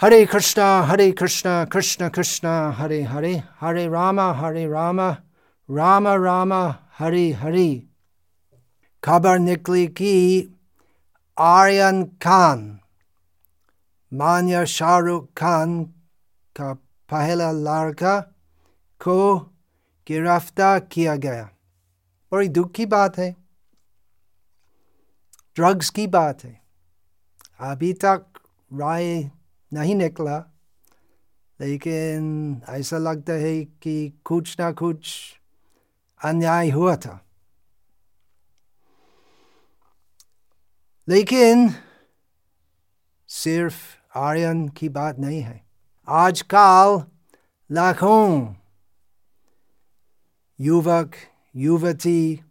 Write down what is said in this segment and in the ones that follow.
Hare Krishna, Hare Krishna, Krishna Krishna, Hare Hare, Hare Rama, Hare Rama, Rama Rama, Hare Hare. खबर निकली कि आर्यन खान मान्य शाहरुख खान का पहला लड़का को गिरफ़्तार किया गया बड़ी दुख की बात है ड्रग्स की बात है अभी तक राय नहीं निकला। लेकिन ऐसा लगता है कि कुछ ना कुछ अन्याय हुआ था। लेकिन सिर्फ़ आर्यन की बात नहीं है। आजकल लाखों युवक, युवती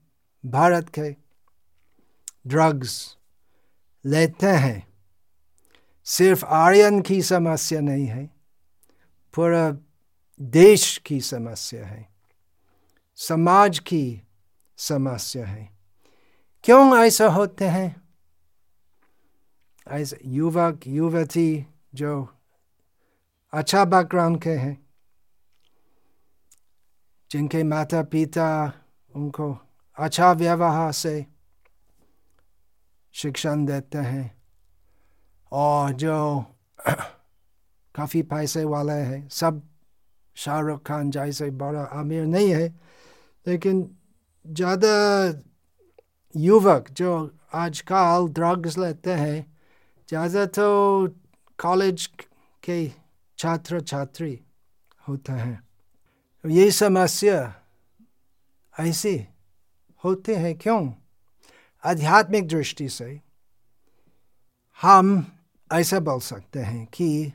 भारत के ड्रग्स लेते हैं। सिर्फ़ आर्यन की समस्या नहीं है, पूरा देश की समस्या है, समाज की समस्या है। क्यों ऐसा होते हैं? ऐसे युवक युवती जो अच्छा बैकग्राउंड के हैं, जिनके माता पिता उनको अच्छा व्यवहार से शिक्षण देते हैं और जो काफ़ी पैसे वाले हैं, सब शाहरुख खान जैसे बड़ा आमिर नहीं है, लेकिन ज़्यादा युवक जो आजकल ड्रग्स लेते हैं, ज़्यादा तो कॉलेज के छात्र छात्री होते हैं। ये समस्या ऐसी होते हैं क्यों? आध्यात्मिक दृष्टि से हम ऐसा बोल सकते हैं कि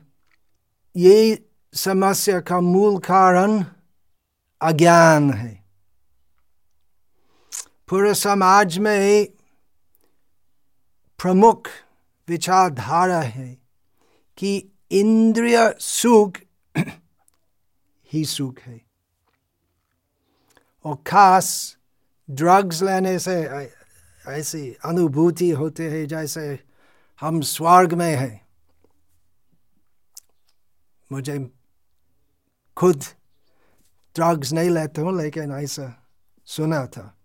ये समस्या का मूल कारण अज्ञान है। पूरे समाज में प्रमुख विचारधारा है कि इंद्रिय सुख ही सुख है। और खास ड्रग्स लेने से ऐसी अनुभूति होती है जैसे हम स्वर्ग में हैं। मुझे खुद ड्रग्स नहीं लेते हूँ, लेकिन ऐसा सुना था।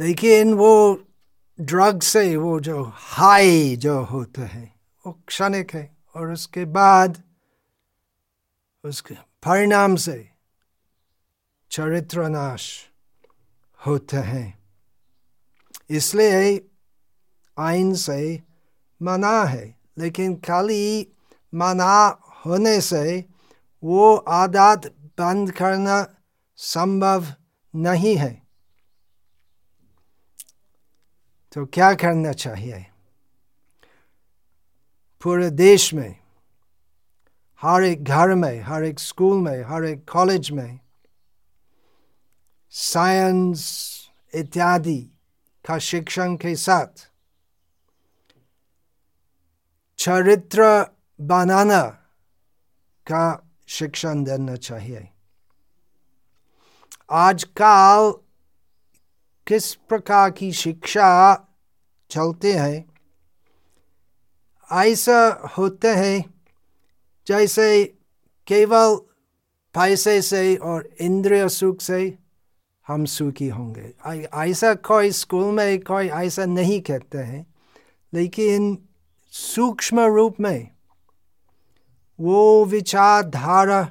लेकिन वो ड्रग से वो जो हाई जो होता है, वो क्षणिक है, और उसके बाद उसके परिणाम से चरित्र नाश होते हैं। इसलिए आइन से मना है, लेकिन खाली मना होने से वो आदत बंद करना संभव नहीं है। तो क्या करना चाहिए? पूरे देश में, हर एक घर में, हर एक स्कूल में, हर एक कॉलेज में साइंस इत्यादि का शिक्षण के साथ चरित्र बनाना का शिक्षण देना चाहिए आजकल किस प्रकार की शिक्षा चलते हैं ऐसा होते हैं जैसे केवल पैसे से और इंद्रिय सुख से हम सुखी होंगे ऐसा कोई स्कूल में कोई ऐसा नहीं कहते हैं लेकिन सूक्ष्म रूप में वो विचारधारा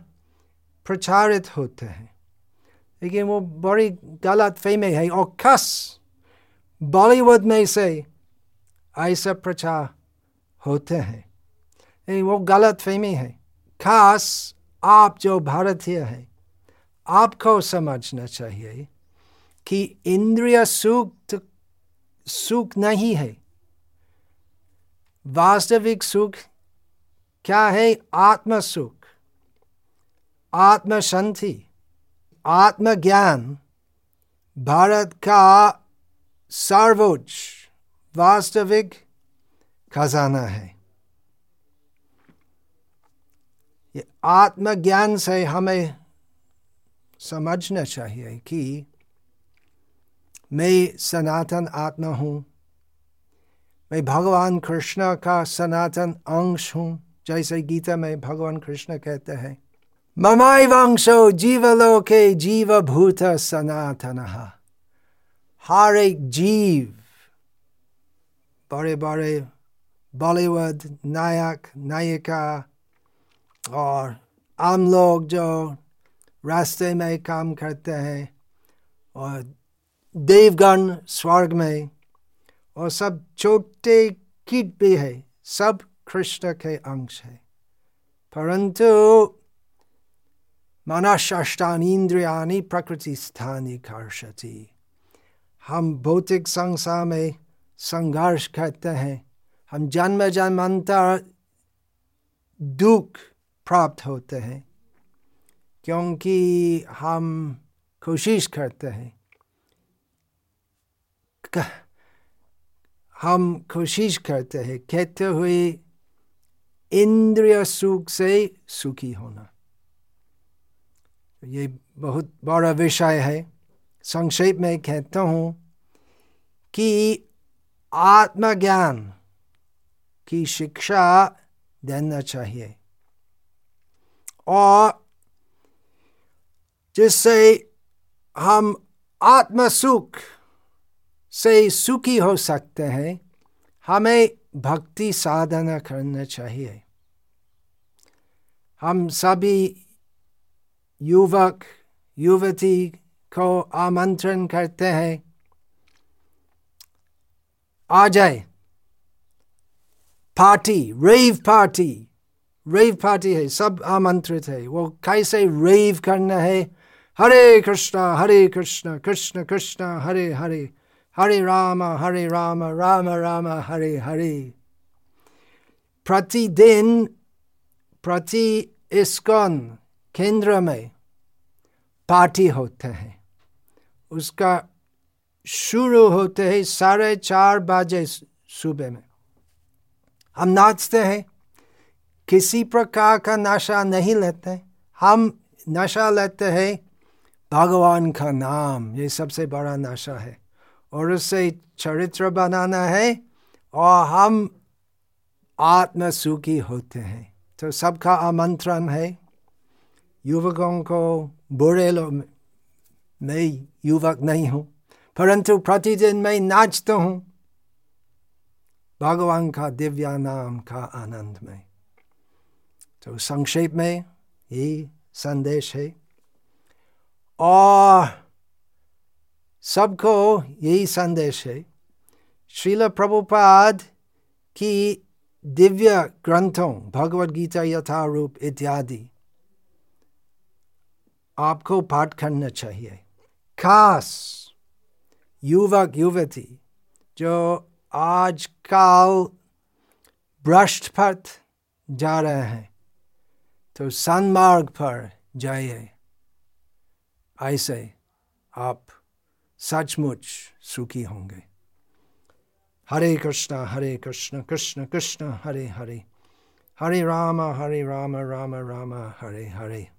प्रचारित होते हैं। लेकिन वो बड़ी गलत फहमी है और खस बॉलीवुड में से ऐसा प्रचार होते हैं। वो गलत फहमी है। खास आप जो भारतीय हैं, आपको समझना चाहिए कि इंद्रिय सुख सुख नहीं है। वास्तविक सुख क्या है? आत्म सुख आत्म शांति आत्मज्ञान, भारत का सर्वोच्च वास्तविक खजाना है। ये आत्मज्ञान से हमें समझना चाहिए कि मैं सनातन आत्मा हूँ मैं भगवान कृष्ण का सनातन अंश हूँ जैसे गीता में भगवान कृष्ण कहते हैं ममाई वंशो जीवलोके जीवभूत सनातन हर एक जीव बड़े बड़े बॉलीवुड नायक नायिका और आम लोग जो रास्ते में काम करते हैं और देवगण स्वर्ग में और सब छोटे कीट भी है, सब कृष्ण के अंश है। परंतु मनशाष्टानीन्द्रियानी प्रकृति स्थानी कर्षति। हम भौतिक संसार में संघर्ष करते हैं। हम जन्म जन्मांतर दुख प्राप्त होते हैं, क्योंकि हम कोशिश करते हैं। हम कोशिश करते हैं, कहते हुए इंद्रिय सुख से सुखी होना। ये बहुत बड़ा विषय है। संक्षेप में कहता हूँ कि आत्मज्ञान की शिक्षा देना चाहिए। और जिससे हम आत्म सुख से सुखी हो सकते हैं, हमें भक्ति साधना करना चाहिए। हम सभी युवक, युवती को आमंत्रण करते हैं। आ जाए। Party rave party rave party है, सब आमंत्रित है। वो कैसे रेव करना है? हरे कृष्णा, हरे कृष्ण कृष्ण कृष्ण, हरे हरे। हरे राम हरे राम राम राम हरे हरे प्रतिदिन प्रति इस्कॉन केंद्र में पार्टी होते हैं। उसका शुरू होते हैं साढ़े चार बजे सुबह में। हम नाचते हैं। किसी प्रकार का नशा नहीं लेते। हम नशा लेते हैं। भगवान का नाम, ये सबसे बड़ा नशा है। और उससे चरित्र बनाना है और हम आत्म सुखी होते हैं। तो सबका आमंत्रण है। युवकों को, बुरे लोग, मैं युवक नहीं हूँ, परंतु प्रतिदिन मैं नाचता हूँ। भगवान का दिव्या नाम का आनंद में। तो संक्षेप में यही संदेश है। और सबको यही संदेश है। श्रील प्रभुपाद की दिव्य ग्रंथों, भगवद गीता यथारूप इत्यादि आपको पाठ करना चाहिए। खास युवक, युवती जो आजकल भ्रष्ट पथ जा रहे हैं तो सन्मार्ग पर जाइए। ऐसे आप सचमुच सुखी होंगे। हरे कृष्ण हरे कृष्ण कृष्ण कृष्ण, हरे हरे। हरे राम हरे राम राम राम, हरे हरे।